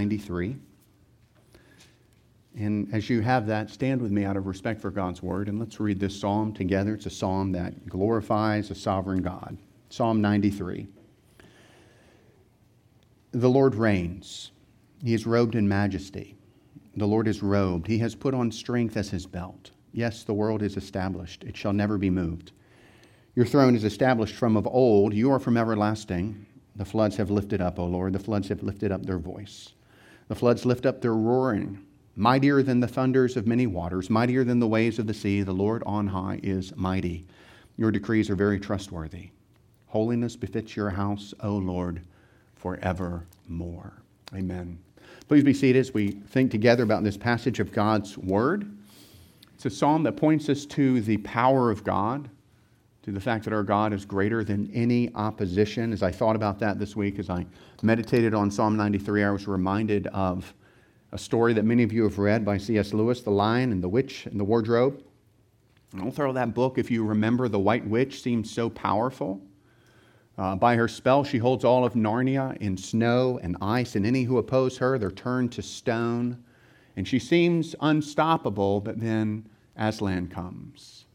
93. And as you have that, stand with me out of respect for God's word and let's read this psalm together. It's a psalm that glorifies a sovereign God. Psalm 93. The Lord reigns, he is robed in majesty. The Lord is robed, he has put on strength as his belt. Yes, the world is established, it shall never be moved. Your throne is established from of old, you are from everlasting. The floods have lifted up, O Lord, the floods have lifted up their voice. The floods lift up their roaring. Mightier than the thunders of many waters, mightier than the waves of the sea, the Lord on high is mighty. Your decrees are very trustworthy. Holiness befits your house, O Lord, forevermore. Amen. Please be seated as we think together about this passage of God's Word. It's a psalm that points us to the power of God, to the fact that our God is greater than any opposition. As I thought about that this week, as I meditated on Psalm 93, I was reminded of a story that many of you have read by C.S. Lewis, The Lion and the Witch and the Wardrobe. I'll throw that book, if you remember, The White Witch seems so powerful. Uh, by her spell, she holds all of Narnia in snow and ice, and any who oppose her, they're turned to stone. And she seems unstoppable, but then Aslan comes.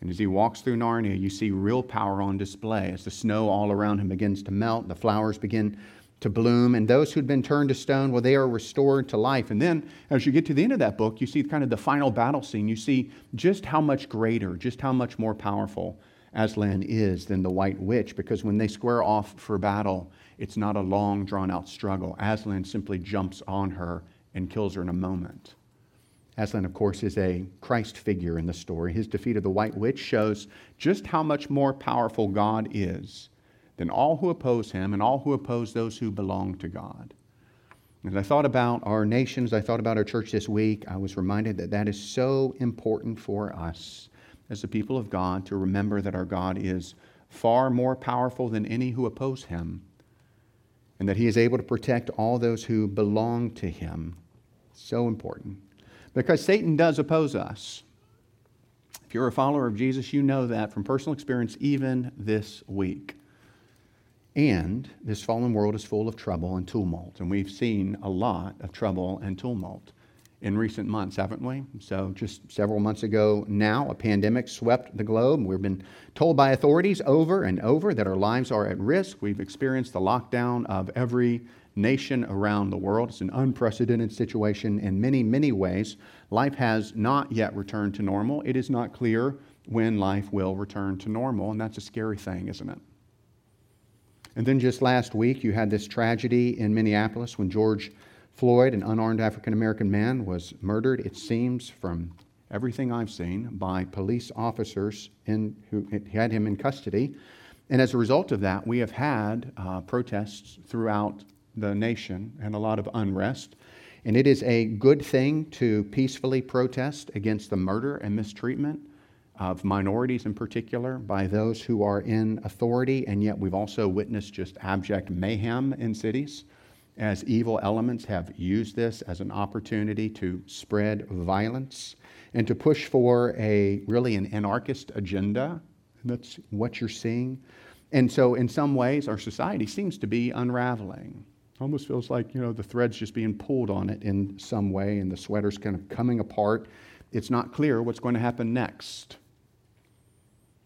And as he walks through Narnia, you see real power on display. As the snow all around him begins to melt, the flowers begin to bloom, and those who'd been turned to stone, well, they are restored to life. And then, as you get to the end of that book, you see kind of the final battle scene. You see just how much greater, just how much more powerful Aslan is than the White Witch, because when they square off for battle, it's not a long, drawn out struggle. Aslan simply jumps on her and kills her in a moment. Aslan, of course, is a Christ figure in the story. His defeat of the White Witch shows just how much more powerful God is than all who oppose him and all who oppose those who belong to God. As I thought about our nations, I thought about our church this week, I was reminded that that is so important for us as the people of God to remember that our God is far more powerful than any who oppose him, and that he is able to protect all those who belong to him. So important. Because Satan does oppose us. If you're a follower of Jesus, you know that from personal experience, even this week. And this fallen world is full of trouble and tumult. And we've seen a lot of trouble and tumult in recent months, haven't we? So, just several months ago now, a pandemic swept the globe. We've been told by authorities over and over that our lives are at risk. We've experienced the lockdown of every nation around the world. It's an unprecedented situation in many, many ways. Life has not yet returned to normal. It is not clear when life will return to normal, and that's a scary thing, isn't it? And then just last week, you had this tragedy in Minneapolis when George Floyd, an unarmed African American man, was murdered, it seems, from everything I've seen, by police officers in, who had him in custody. And as a result of that, we have had uh, protests throughout the nation and a lot of unrest. And it is a good thing to peacefully protest against the murder and mistreatment of minorities in particular by those who are in authority, and yet we've also witnessed just abject mayhem in cities as evil elements have used this as an opportunity to spread violence and to push for a really an anarchist agenda. That's what you're seeing. And so, in some ways, our society seems to be unraveling. Almost feels like, you know, the thread's just being pulled on it in some way, and the sweater's kind of coming apart. It's not clear what's going to happen next.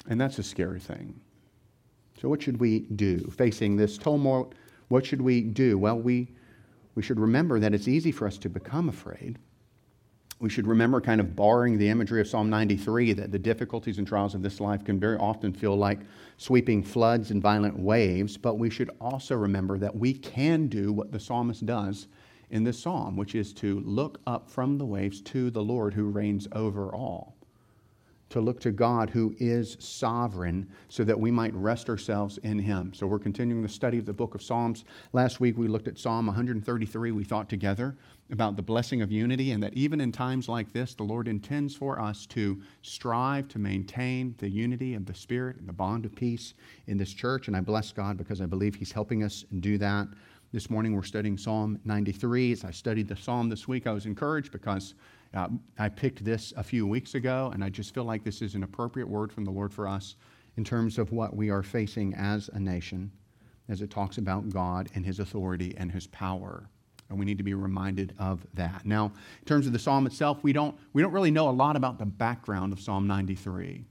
And that's a scary thing. So, what should we do facing this tumult? What should we do? Well, we, we should remember that it's easy for us to become afraid. We should remember, kind of borrowing the imagery of Psalm 93, that the difficulties and trials of this life can very often feel like sweeping floods and violent waves. But we should also remember that we can do what the psalmist does in this psalm, which is to look up from the waves to the Lord who reigns over all to look to God who is sovereign so that we might rest ourselves in Him. So we're continuing the study of the book of Psalms. Last week we looked at Psalm 133. We thought together about the blessing of unity and that even in times like this, the Lord intends for us to strive to maintain the unity of the Spirit and the bond of peace in this church. And I bless God because I believe He's helping us do that. This morning we're studying Psalm 93. As I studied the psalm this week, I was encouraged because uh, I picked this a few weeks ago, and I just feel like this is an appropriate word from the Lord for us in terms of what we are facing as a nation as it talks about God and His authority and His power And we need to be reminded of that. Now, in terms of the psalm itself, we don't, we don't really know a lot about the background of Psalm 93.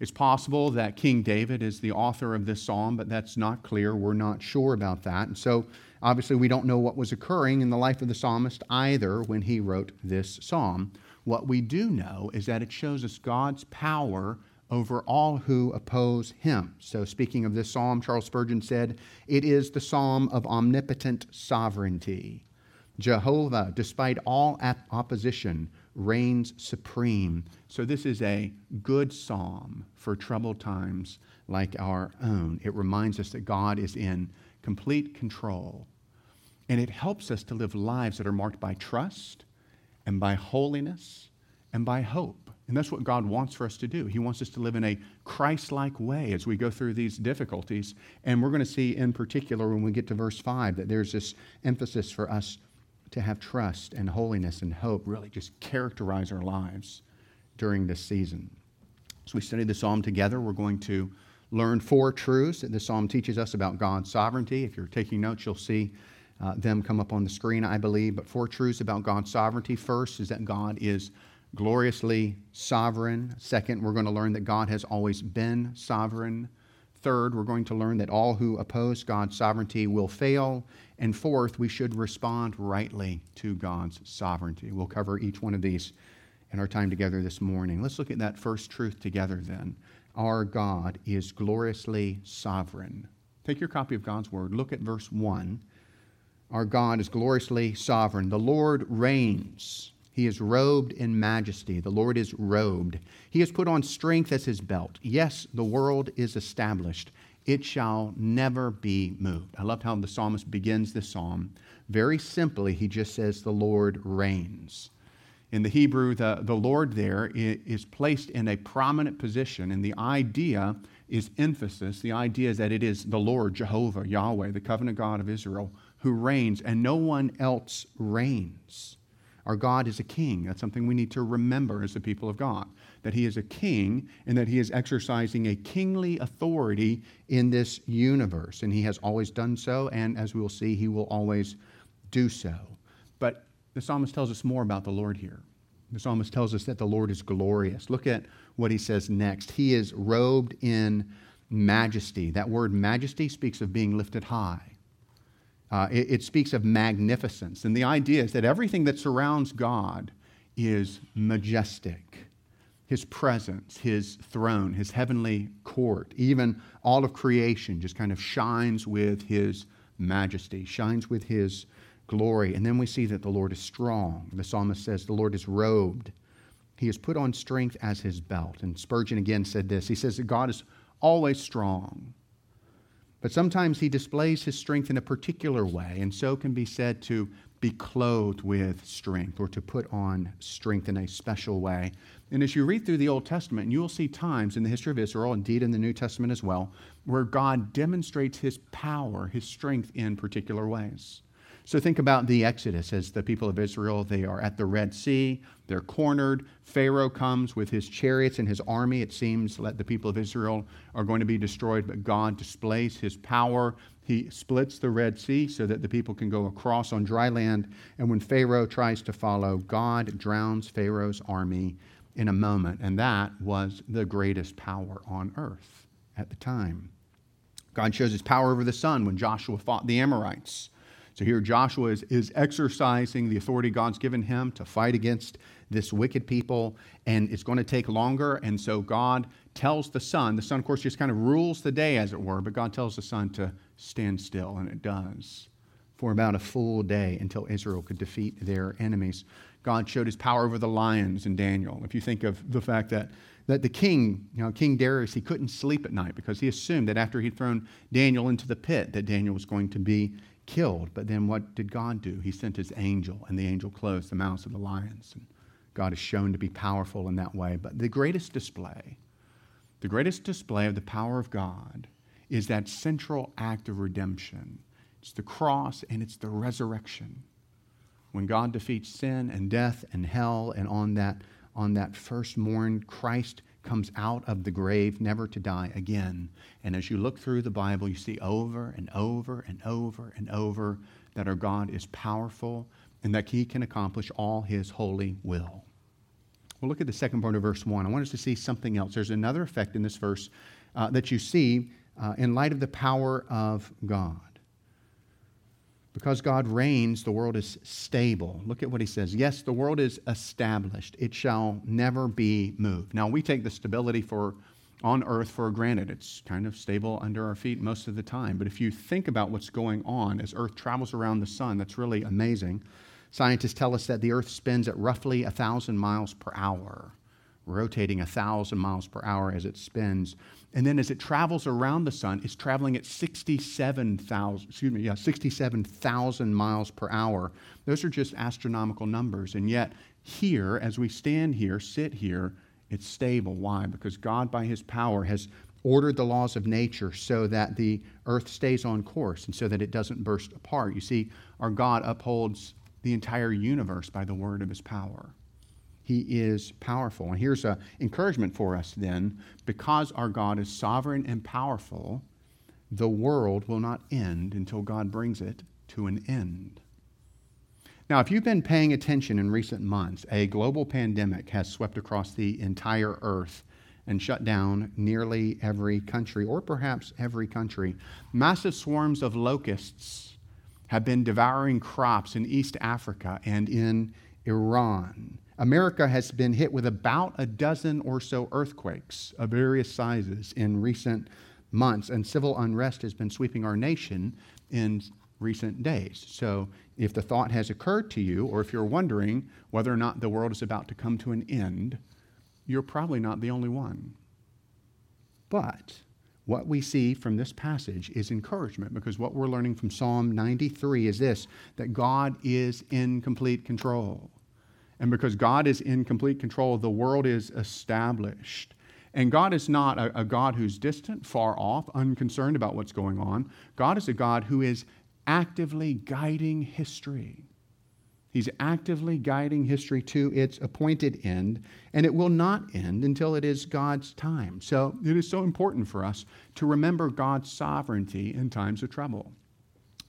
It's possible that King David is the author of this psalm, but that's not clear. We're not sure about that. And so, obviously, we don't know what was occurring in the life of the psalmist either when he wrote this psalm. What we do know is that it shows us God's power over all who oppose him. So, speaking of this psalm, Charles Spurgeon said, It is the psalm of omnipotent sovereignty. Jehovah, despite all opposition, reigns supreme. So, this is a good psalm for troubled times like our own. It reminds us that God is in complete control. And it helps us to live lives that are marked by trust and by holiness and by hope. And that's what God wants for us to do. He wants us to live in a Christ like way as we go through these difficulties. And we're going to see in particular when we get to verse 5 that there's this emphasis for us to have trust and holiness and hope really just characterize our lives during this season. As we study the psalm together, we're going to learn four truths that the psalm teaches us about God's sovereignty. If you're taking notes, you'll see uh, them come up on the screen, I believe. But four truths about God's sovereignty. First is that God is gloriously sovereign. Second, we're going to learn that God has always been sovereign. Third, we're going to learn that all who oppose God's sovereignty will fail. And fourth, we should respond rightly to God's sovereignty. We'll cover each one of these in our time together this morning. Let's look at that first truth together then. Our God is gloriously sovereign. Take your copy of God's Word, look at verse 1. Our God is gloriously sovereign. The Lord reigns. He is robed in majesty. The Lord is robed. He has put on strength as his belt. Yes, the world is established. It shall never be moved. I love how the psalmist begins this psalm. Very simply, he just says, The Lord reigns. In the Hebrew, the, the Lord there is placed in a prominent position, and the idea is emphasis. The idea is that it is the Lord, Jehovah, Yahweh, the covenant God of Israel, who reigns, and no one else reigns. Our God is a king. That's something we need to remember as the people of God. That he is a king and that he is exercising a kingly authority in this universe. And he has always done so, and as we will see, he will always do so. But the psalmist tells us more about the Lord here. The psalmist tells us that the Lord is glorious. Look at what he says next. He is robed in majesty. That word majesty speaks of being lifted high. Uh, it, it speaks of magnificence. And the idea is that everything that surrounds God is majestic. His presence, his throne, his heavenly court, even all of creation just kind of shines with his majesty, shines with his glory. And then we see that the Lord is strong. The psalmist says, The Lord is robed. He has put on strength as his belt. And Spurgeon again said this He says that God is always strong. But sometimes he displays his strength in a particular way, and so can be said to be clothed with strength or to put on strength in a special way. And as you read through the Old Testament, you will see times in the history of Israel, indeed in the New Testament as well, where God demonstrates his power, his strength in particular ways. So think about the Exodus as the people of Israel, they are at the Red Sea, they're cornered. Pharaoh comes with his chariots and his army. It seems that the people of Israel are going to be destroyed, but God displays his power. He splits the Red Sea so that the people can go across on dry land. And when Pharaoh tries to follow, God drowns Pharaoh's army in a moment. And that was the greatest power on earth at the time. God shows his power over the sun when Joshua fought the Amorites. So here Joshua is, is exercising the authority God's given him to fight against this wicked people, and it's going to take longer. And so God tells the sun, the sun, of course, just kind of rules the day, as it were, but God tells the sun to stand still, and it does for about a full day until Israel could defeat their enemies. God showed his power over the lions in Daniel. If you think of the fact that, that the king, you know, King Darius, he couldn't sleep at night because he assumed that after he'd thrown Daniel into the pit, that Daniel was going to be killed. But then what did God do? He sent his angel, and the angel closed the mouths of the lions. And God is shown to be powerful in that way. But the greatest display, the greatest display of the power of God is that central act of redemption. It's the cross and it's the resurrection. When God defeats sin and death and hell, and on that, on that first morn, Christ comes out of the grave never to die again. And as you look through the Bible, you see over and over and over and over that our God is powerful and that he can accomplish all his holy will. Well, look at the second part of verse 1. I want us to see something else. There's another effect in this verse uh, that you see uh, in light of the power of God. Because God reigns, the world is stable. Look at what he says. Yes, the world is established, it shall never be moved. Now, we take the stability for on earth for granted. It's kind of stable under our feet most of the time. But if you think about what's going on as Earth travels around the sun, that's really amazing. Scientists tell us that the Earth spins at roughly 1,000 miles per hour, rotating 1,000 miles per hour as it spins. And then as it travels around the sun, it's traveling at 67,000, excuse me, yeah, 67,000 miles per hour. Those are just astronomical numbers. And yet, here, as we stand here, sit here, it's stable. Why? Because God, by his power, has ordered the laws of nature so that the earth stays on course and so that it doesn't burst apart. You see, our God upholds the entire universe by the word of his power. He is powerful. And here's an encouragement for us then because our God is sovereign and powerful, the world will not end until God brings it to an end. Now, if you've been paying attention in recent months, a global pandemic has swept across the entire earth and shut down nearly every country, or perhaps every country. Massive swarms of locusts have been devouring crops in East Africa and in Iran. America has been hit with about a dozen or so earthquakes of various sizes in recent months, and civil unrest has been sweeping our nation in recent days. So, if the thought has occurred to you, or if you're wondering whether or not the world is about to come to an end, you're probably not the only one. But what we see from this passage is encouragement because what we're learning from Psalm 93 is this that God is in complete control. And because God is in complete control, the world is established. And God is not a, a, God who's distant, far off, unconcerned about what's going on. God is a God who is actively guiding history. He's actively guiding history to its appointed end, and it will not end until it is God's time. So it is so important for us to remember God's sovereignty in times of trouble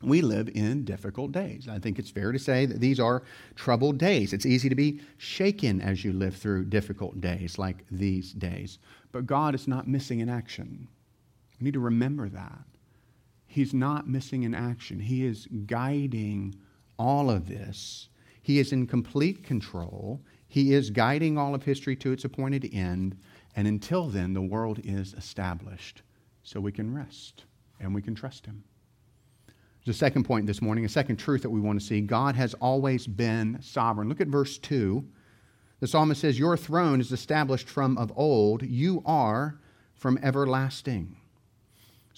we live in difficult days. I think it's fair to say that these are troubled days. It's easy to be shaken as you live through difficult days like these days. But God is not missing in action. We need to remember that. He's not missing in action. He is guiding all of this. He is in complete control. He is guiding all of history to its appointed end. And until then, the world is established. So we can rest and we can trust Him. A second point this morning, a second truth that we want to see. God has always been sovereign. Look at verse 2. The psalmist says, Your throne is established from of old, you are from everlasting.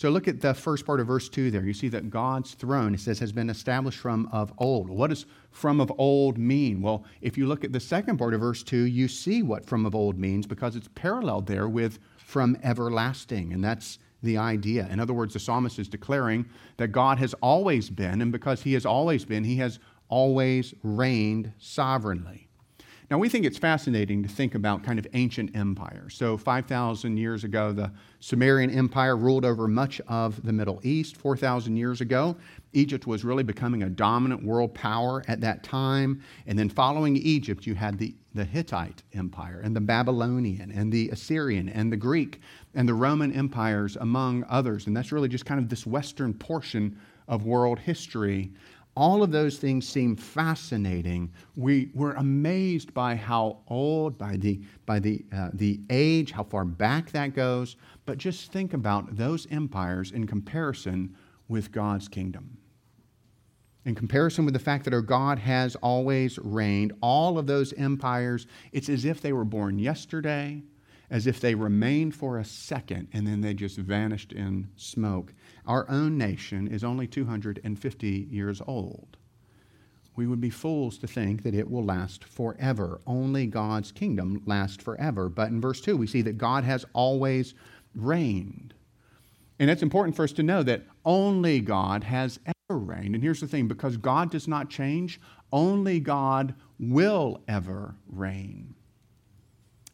So look at the first part of verse 2 there. You see that God's throne, it says, has been established from of old. What does from of old mean? Well, if you look at the second part of verse 2, you see what from of old means because it's paralleled there with from everlasting. And that's the idea. In other words, the psalmist is declaring that God has always been, and because he has always been, he has always reigned sovereignly. Now, we think it's fascinating to think about kind of ancient empires. So, 5,000 years ago, the Sumerian Empire ruled over much of the Middle East. 4,000 years ago, Egypt was really becoming a dominant world power at that time. And then, following Egypt, you had the, the Hittite Empire, and the Babylonian, and the Assyrian, and the Greek, and the Roman empires, among others. And that's really just kind of this Western portion of world history all of those things seem fascinating. We, we're amazed by how old, by, the, by the, uh, the age, how far back that goes. But just think about those empires in comparison with God's kingdom. In comparison with the fact that our God has always reigned, all of those empires, it's as if they were born yesterday, as if they remained for a second and then they just vanished in smoke. Our own nation is only 250 years old. We would be fools to think that it will last forever. Only God's kingdom lasts forever. But in verse 2, we see that God has always reigned. And it's important for us to know that only God has ever reigned. And here's the thing because God does not change, only God will ever reign.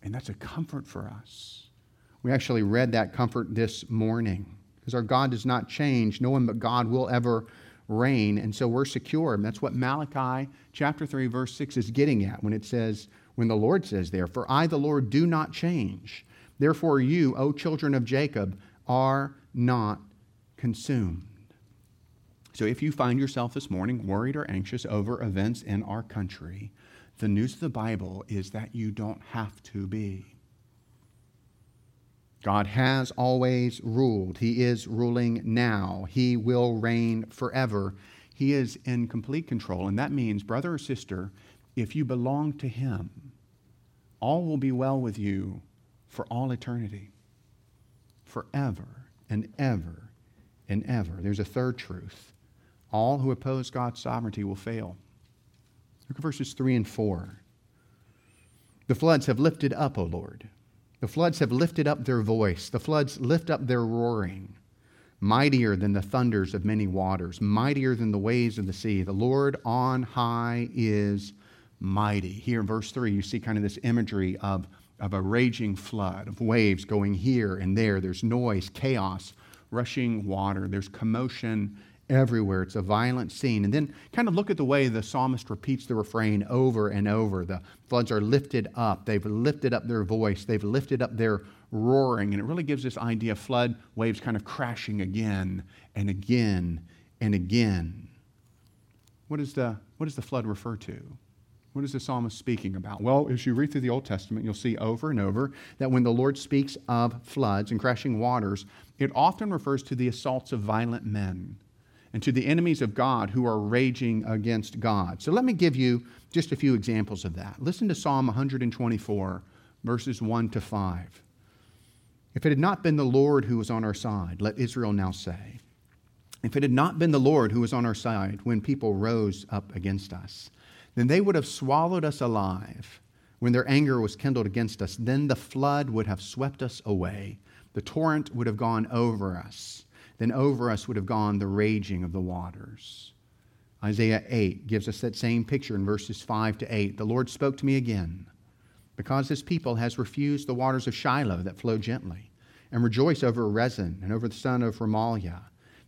And that's a comfort for us. We actually read that comfort this morning because our God does not change. No one but God will ever reign, and so we're secure. And that's what Malachi chapter 3, verse 6 is getting at when it says, when the Lord says there, For I, the Lord, do not change. Therefore, you, O children of Jacob, are not consumed. So if you find yourself this morning worried or anxious over events in our country, the news of the Bible is that you don't have to be. God has always ruled. He is ruling now. He will reign forever. He is in complete control. And that means, brother or sister, if you belong to Him, all will be well with you for all eternity, forever and ever and ever. There's a third truth all who oppose God's sovereignty will fail. Look at verses 3 and 4. The floods have lifted up, O Lord. The floods have lifted up their voice. The floods lift up their roaring. Mightier than the thunders of many waters, mightier than the waves of the sea. The Lord on high is mighty. Here in verse 3, you see kind of this imagery of, of a raging flood, of waves going here and there. There's noise, chaos, rushing water, there's commotion everywhere. It's a violent scene. And then kind of look at the way the psalmist repeats the refrain over and over. The floods are lifted up, they've lifted up their voice, they've lifted up their roaring. And it really gives this idea of flood waves kind of crashing again and again and again. What, is the, what does the flood refer to? What is the psalmist speaking about? Well, as you read through the Old Testament, you'll see over and over that when the Lord speaks of floods and crashing waters, it often refers to the assaults of violent men and to the enemies of God who are raging against God. So let me give you just a few examples of that. Listen to Psalm 124, verses 1 to 5. If it had not been the Lord who was on our side, let Israel now say, if it had not been the Lord who was on our side when people rose up against us, then they would have swallowed us alive. When their anger was kindled against us, then the flood would have swept us away. The torrent would have gone over us then over us would have gone the raging of the waters. Isaiah 8 gives us that same picture in verses 5 to 8. The Lord spoke to me again, because this people has refused the waters of Shiloh that flow gently, and rejoice over Rezin and over the son of Remaliah.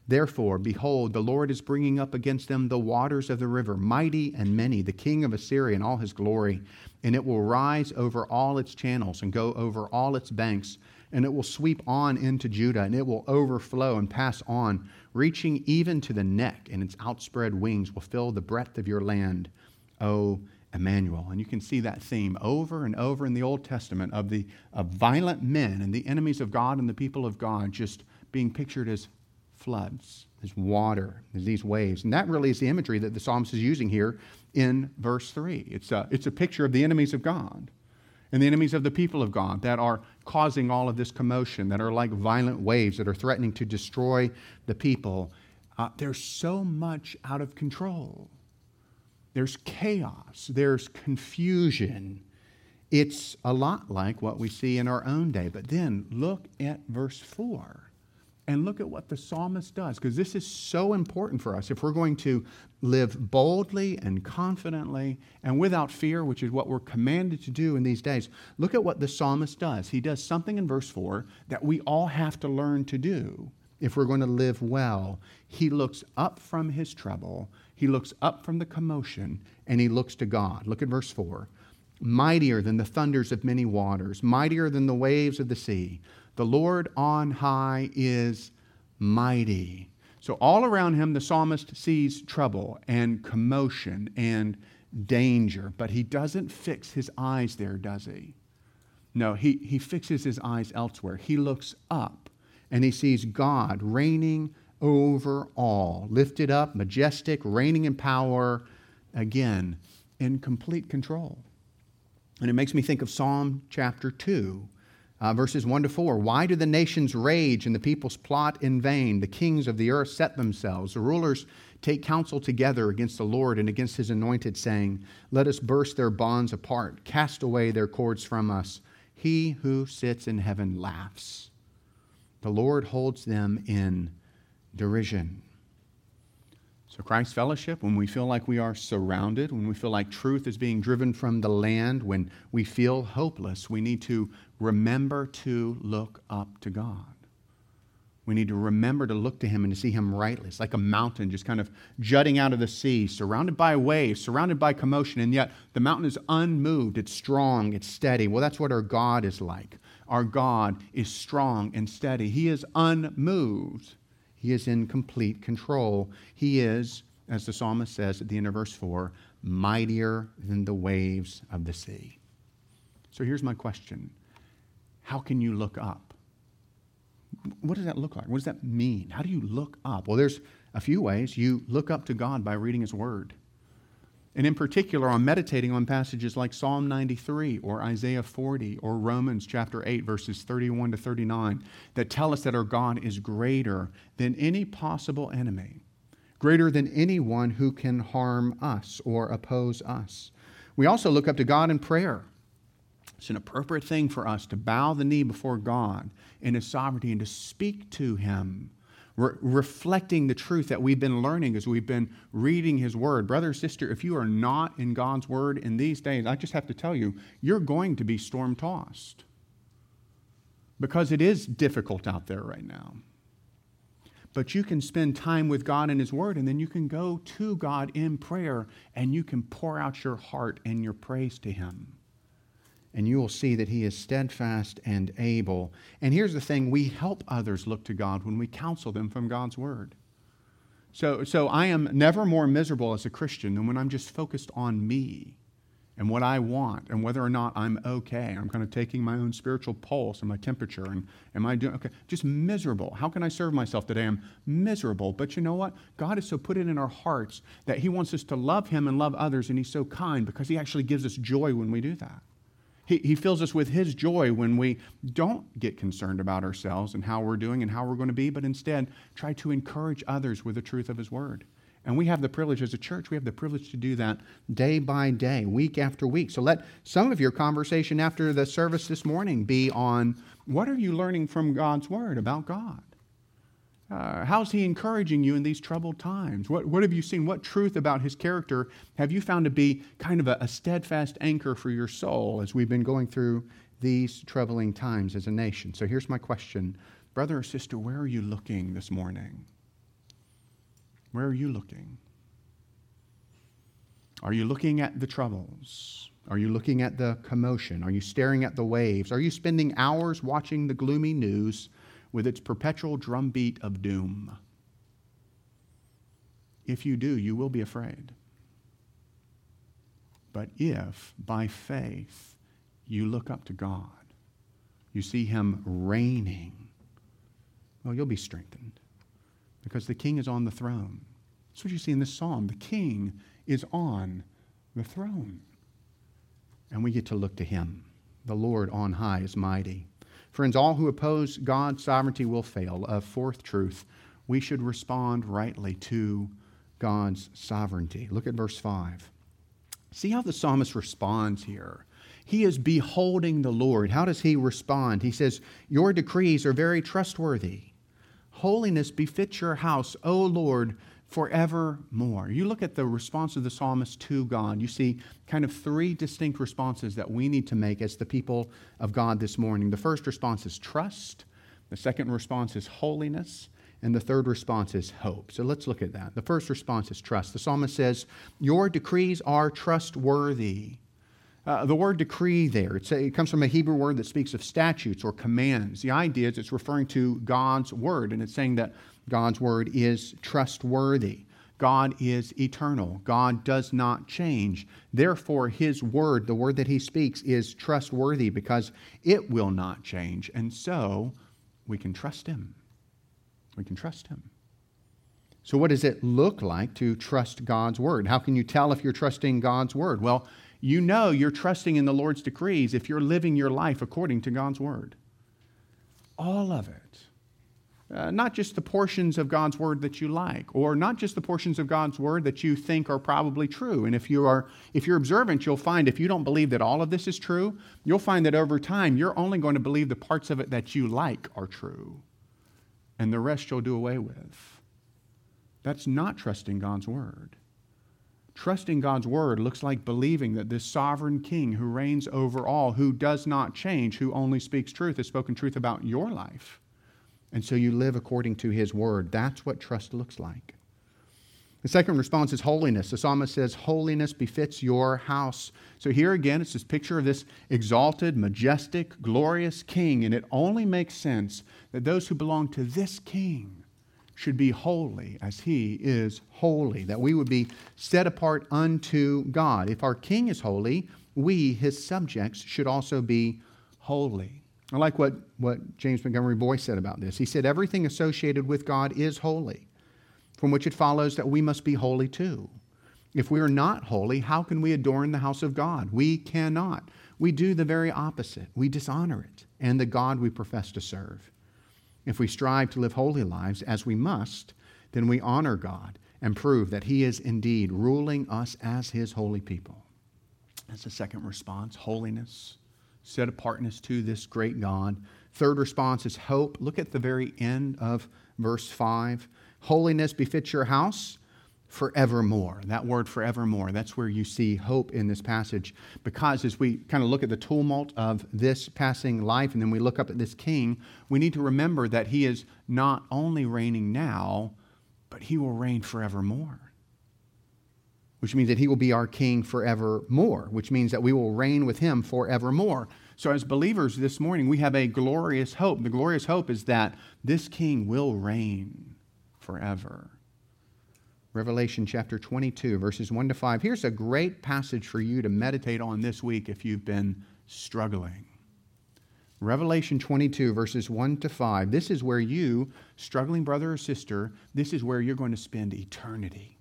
Therefore, behold, the Lord is bringing up against them the waters of the river, mighty and many, the king of Assyria in all his glory, and it will rise over all its channels and go over all its banks and it will sweep on into Judah, and it will overflow and pass on, reaching even to the neck, and its outspread wings will fill the breadth of your land, O Emmanuel. And you can see that theme over and over in the Old Testament of the of violent men and the enemies of God and the people of God just being pictured as floods, as water, as these waves. And that really is the imagery that the psalmist is using here in verse 3. It's a, it's a picture of the enemies of God and the enemies of the people of God that are causing all of this commotion, that are like violent waves that are threatening to destroy the people. Uh, there's so much out of control. There's chaos, there's confusion. It's a lot like what we see in our own day. But then look at verse 4 and look at what the psalmist does, because this is so important for us. If we're going to live boldly and confidently and without fear, which is what we're commanded to do in these days, look at what the psalmist does. He does something in verse 4 that we all have to learn to do if we're going to live well. He looks up from his trouble, he looks up from the commotion, and he looks to God. Look at verse 4 mightier than the thunders of many waters, mightier than the waves of the sea. The Lord on high is mighty. So, all around him, the psalmist sees trouble and commotion and danger, but he doesn't fix his eyes there, does he? No, he, he fixes his eyes elsewhere. He looks up and he sees God reigning over all, lifted up, majestic, reigning in power, again, in complete control. And it makes me think of Psalm chapter 2, uh, verses 1 to 4. Why do the nations rage and the peoples plot in vain? The kings of the earth set themselves. The rulers take counsel together against the Lord and against his anointed, saying, Let us burst their bonds apart, cast away their cords from us. He who sits in heaven laughs. The Lord holds them in derision. So, Christ Fellowship, when we feel like we are surrounded, when we feel like truth is being driven from the land, when we feel hopeless, we need to remember to look up to God. We need to remember to look to him and to see him rightly. It's like a mountain just kind of jutting out of the sea, surrounded by waves, surrounded by commotion, and yet the mountain is unmoved. It's strong, it's steady. Well, that's what our God is like. Our God is strong and steady. He is unmoved. He is in complete control. He is, as the psalmist says at the end of verse 4, mightier than the waves of the sea. So here's my question How can you look up? what does that look like? What does that mean? How do you look up? Well, there's a few ways. You look up to God by reading His Word. And in particular, I'm meditating on passages like Psalm 93 or Isaiah 40 or Romans chapter 8, verses 31 to 39, that tell us that our God is greater than any possible enemy, greater than anyone who can harm us or oppose us. We also look up to God in prayer. It's an appropriate thing for us to bow the knee before God in His sovereignty and to speak to Him, re- reflecting the truth that we've been learning as we've been reading His Word. Brother, sister, if you are not in God's Word in these days, I just have to tell you, you're going to be storm tossed because it is difficult out there right now. But you can spend time with God and His Word, and then you can go to God in prayer and you can pour out your heart and your praise to Him and you will see that He is steadfast and able. And here's the thing we help others look to God when we counsel them from God's Word. So, so I am never more miserable as a Christian than when I'm just focused on me and what I want and whether or not I'm okay. I'm kind of taking my own spiritual pulse and my temperature and am I doing okay? Just miserable. How can I serve myself today? I'm miserable. But you know what? God has so put it in our hearts that He wants us to love Him and love others, and He's so kind because He actually gives us joy when we do that. He, he fills us with His joy when we don't get concerned about ourselves and how we're doing and how we're going to be, but instead try to encourage others with the truth of His Word. And we have the privilege as a church, we have the privilege to do that day by day, week after week. So let some of your conversation after the service this morning be on what are you learning from God's Word about God? Uh, how's he encouraging you in these troubled times? What, what have you seen? What truth about his character have you found to be kind of a, a steadfast anchor for your soul as we've been going through these troubling times as a nation? So here's my question Brother or sister, where are you looking this morning? Where are you looking? Are you looking at the troubles? Are you looking at the commotion? Are you staring at the waves? Are you spending hours watching the gloomy news? With its perpetual drumbeat of doom. If you do, you will be afraid. But if, by faith, you look up to God, you see Him reigning, well, you'll be strengthened because the King is on the throne. That's what you see in this psalm. The King is on the throne. And we get to look to Him. The Lord on high is mighty. Friends, all who oppose God's sovereignty will fail. A fourth truth we should respond rightly to God's sovereignty. Look at verse 5. See how the psalmist responds here. He is beholding the Lord. How does he respond? He says, Your decrees are very trustworthy. Holiness befits your house, O Lord, forevermore. You look at the response of the psalmist to God, you see kind of three distinct responses that we need to make as the people of God this morning. The first response is trust, the second response is holiness, and the third response is hope. So let's look at that. The first response is trust. The psalmist says, Your decrees are trustworthy. Uh, the word decree there, a, it comes from a Hebrew word that speaks of statutes or commands. The idea is it's referring to God's word, and it's saying that God's word is trustworthy. God is eternal. God does not change. Therefore, his word, the word that he speaks, is trustworthy because it will not change. And so we can trust him. We can trust him. So, what does it look like to trust God's word? How can you tell if you're trusting God's word? Well, you know you're trusting in the Lord's decrees if you're living your life according to God's word. All of it. Uh, not just the portions of God's word that you like, or not just the portions of God's word that you think are probably true. And if you are if you're observant, you'll find if you don't believe that all of this is true, you'll find that over time you're only going to believe the parts of it that you like are true. And the rest you'll do away with. That's not trusting God's word. Trusting God's word looks like believing that this sovereign king who reigns over all, who does not change, who only speaks truth, has spoken truth about your life And so you live according to his word. That's what trust looks like. The second response is holiness. The psalmist says, Holiness befits your house. So here again, it's this picture of this exalted, majestic, glorious king. And it only makes sense that those who belong to this king should be holy as he is holy, that we would be set apart unto God. If our king is holy, we, his subjects, should also be holy. I like what, what James Montgomery Boice said about this. He said, Everything associated with God is holy from which it follows that we must be holy too. If we are not holy, how can we adorn the house of God? We cannot. We do the very opposite. We dishonor it and the God we profess to serve. If we strive to live holy lives, as we must, then we honor God and prove that He is indeed ruling us as His holy people. That's the second response holiness, set apartness to this great God. Third response is hope. Look at the very end of verse 5. Holiness befits your house forevermore. That word forevermore, that's where you see hope in this passage. Because as we kind of look at the tumult of this passing life and then we look up at this king, we need to remember that he is not only reigning now, but he will reign forevermore. Which means that he will be our king forevermore, which means that we will reign with him forevermore. So, as believers this morning, we have a glorious hope. The glorious hope is that this king will reign forever. Revelation chapter 22, verses 1 to 5. Here's a great passage for you to meditate on this week if you've been struggling. Revelation 22, verses 1 to 5. This is where you, struggling brother or sister, this is where you're going to spend eternity.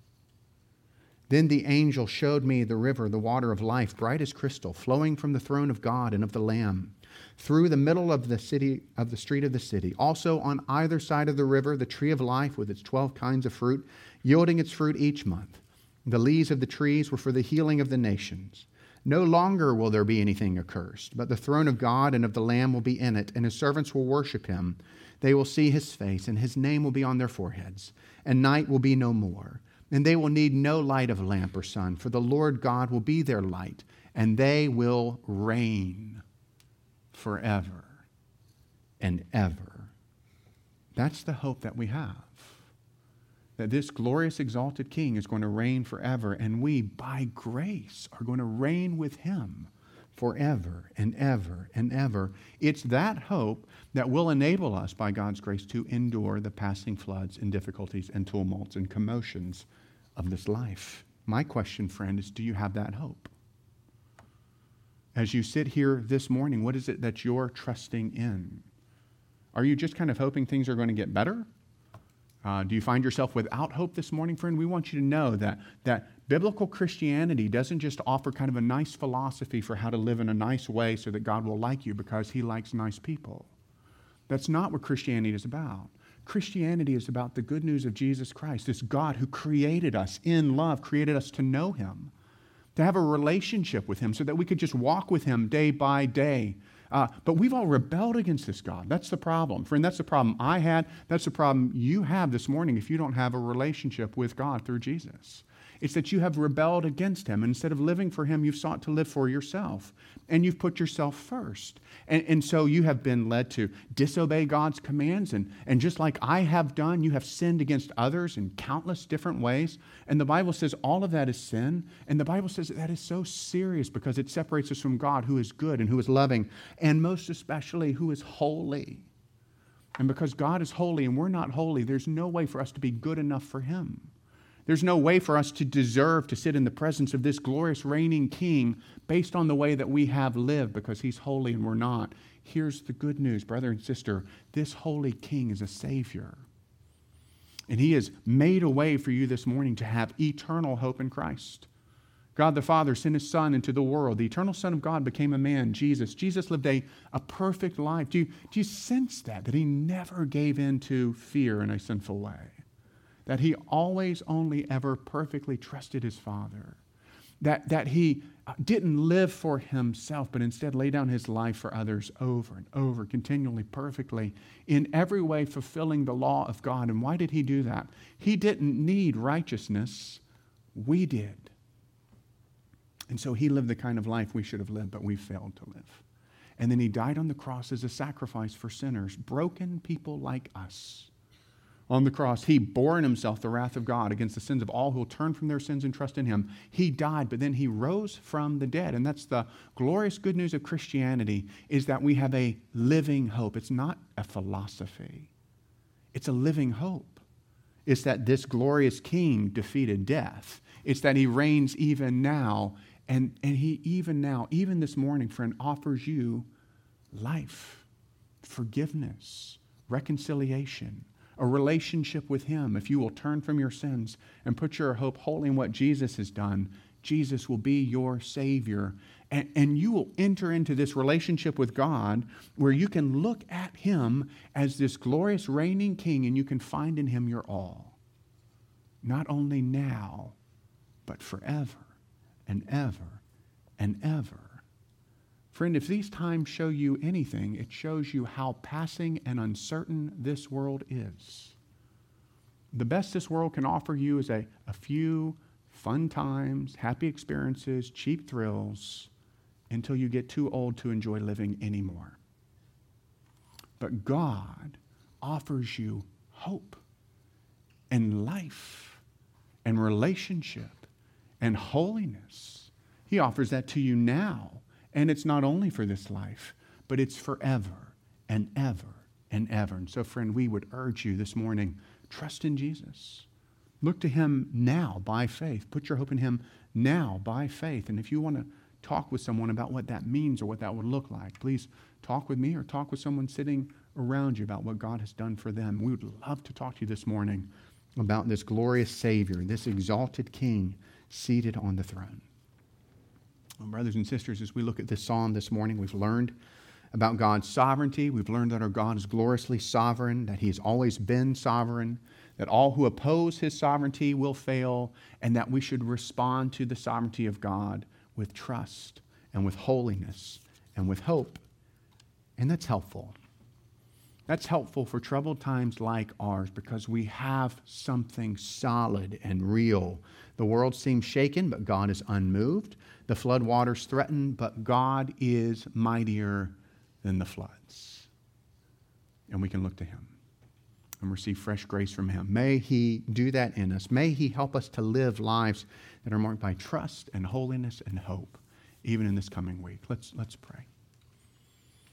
Then the angel showed me the river, the water of life, bright as crystal, flowing from the throne of God and of the Lamb through the middle of the city of the street of the city. Also on either side of the river, the tree of life with its 12 kinds of fruit, yielding its fruit each month. The leaves of the trees were for the healing of the nations. No longer will there be anything accursed, but the throne of God and of the Lamb will be in it, and his servants will worship him. They will see his face, and his name will be on their foreheads, and night will be no more. And they will need no light of lamp or sun, for the Lord God will be their light, and they will reign forever and ever. That's the hope that we have. That this glorious, exalted King is going to reign forever, and we, by grace, are going to reign with him forever and ever and ever. It's that hope that will enable us, by God's grace, to endure the passing floods and difficulties and tumults and commotions of this life. My question, friend, is do you have that hope? As you sit here this morning, what is it that you're trusting in? Are you just kind of hoping things are going to get better? Uh, do you find yourself without hope this morning, friend? We want you to know that, that biblical Christianity doesn't just offer kind of a nice philosophy for how to live in a nice way so that God will like you because he likes nice people. That's not what Christianity is about. Christianity is about the good news of Jesus Christ, this God who created us in love, created us to know him to have a relationship with Him so that we could just walk with Him day by day. Uh, but we've all rebelled against this God. That's the problem. Friend, that's the problem I had. That's the problem you have this morning if you don't have a relationship with God through Jesus. It's that you have rebelled against him. Instead of living for him, you've sought to live for yourself. And you've put yourself first. And, and so you have been led to disobey God's commands. And, and just like I have done, you have sinned against others in countless different ways. And the Bible says all of that is sin. And the Bible says that, that is so serious because it separates us from God, who is good and who is loving, and most especially who is holy. And because God is holy and we're not holy, there's no way for us to be good enough for Him. There's no way for us to deserve to sit in the presence of this glorious reigning king based on the way that we have lived because he's holy and we're not. Here's the good news, brother and sister this holy king is a savior. And he has made a way for you this morning to have eternal hope in Christ. God the Father sent his Son into the world. The eternal Son of God became a man, Jesus. Jesus lived a, a perfect life. Do you, do you sense that? That he never gave in to fear in a sinful way? That he always only ever perfectly trusted his Father, that, that he uh, didn't live for himself, but instead laid down his life for others over and over, continually, perfectly, in every way fulfilling the law of God. And why did he do that? He didn't need righteousness, we did. And so he lived the kind of life we should have lived, but we failed to live. And then he died on the cross as a sacrifice for sinners, broken people like us. On the cross, he bore in himself the wrath of God against the sins of all who will turn from their sins and trust in him. He died, but then he rose from the dead. And that's the glorious good news of Christianity is that we have a living hope. It's not a philosophy. It's a living hope. It's that this glorious king defeated death. It's that he reigns even now. And, and he, even now, even this morning, friend, offers you life, forgiveness, reconciliation, a relationship with him. If you will turn from your sins and put your hope wholly in what Jesus has done, Jesus will be your Savior. And, and, you will enter into this relationship with God where you can look at Him as this glorious reigning King and you can find in Him your all. Not only now, but forever and ever and ever. Friend, if these times show you anything, it shows you how passing and uncertain this world is. The best this world can offer you is a, a few fun times, happy experiences, cheap thrills, until you get too old to enjoy living anymore. But God offers you hope and life and relationship and holiness. He offers that to you now. And it's not only for this life, but it's forever and ever and ever. And so, friend, we would urge you this morning trust in Jesus. Look to him now by faith. Put your hope in him now by faith. And if you want to talk with someone about what that means or what that would look like, please talk with me or talk with someone sitting around you about what God has done for them. We would love to talk to you this morning about this glorious Savior, this exalted King seated on the throne. Brothers and sisters, as we look at this psalm this morning, we've learned about God's sovereignty. We've learned that our God is gloriously sovereign, that He has always been sovereign, that all who oppose His sovereignty will fail, and that we should respond to the sovereignty of God with trust and with holiness and with hope. And that's helpful. That's helpful for troubled times like ours because we have something solid and real. The world seems shaken, but God is unmoved. The flood waters threaten, but God is mightier than the floods. And we can look to Him and receive fresh grace from Him. May He do that in us. May He help us to live lives that are marked by trust and holiness and hope, even in this coming week. Let's, let's pray.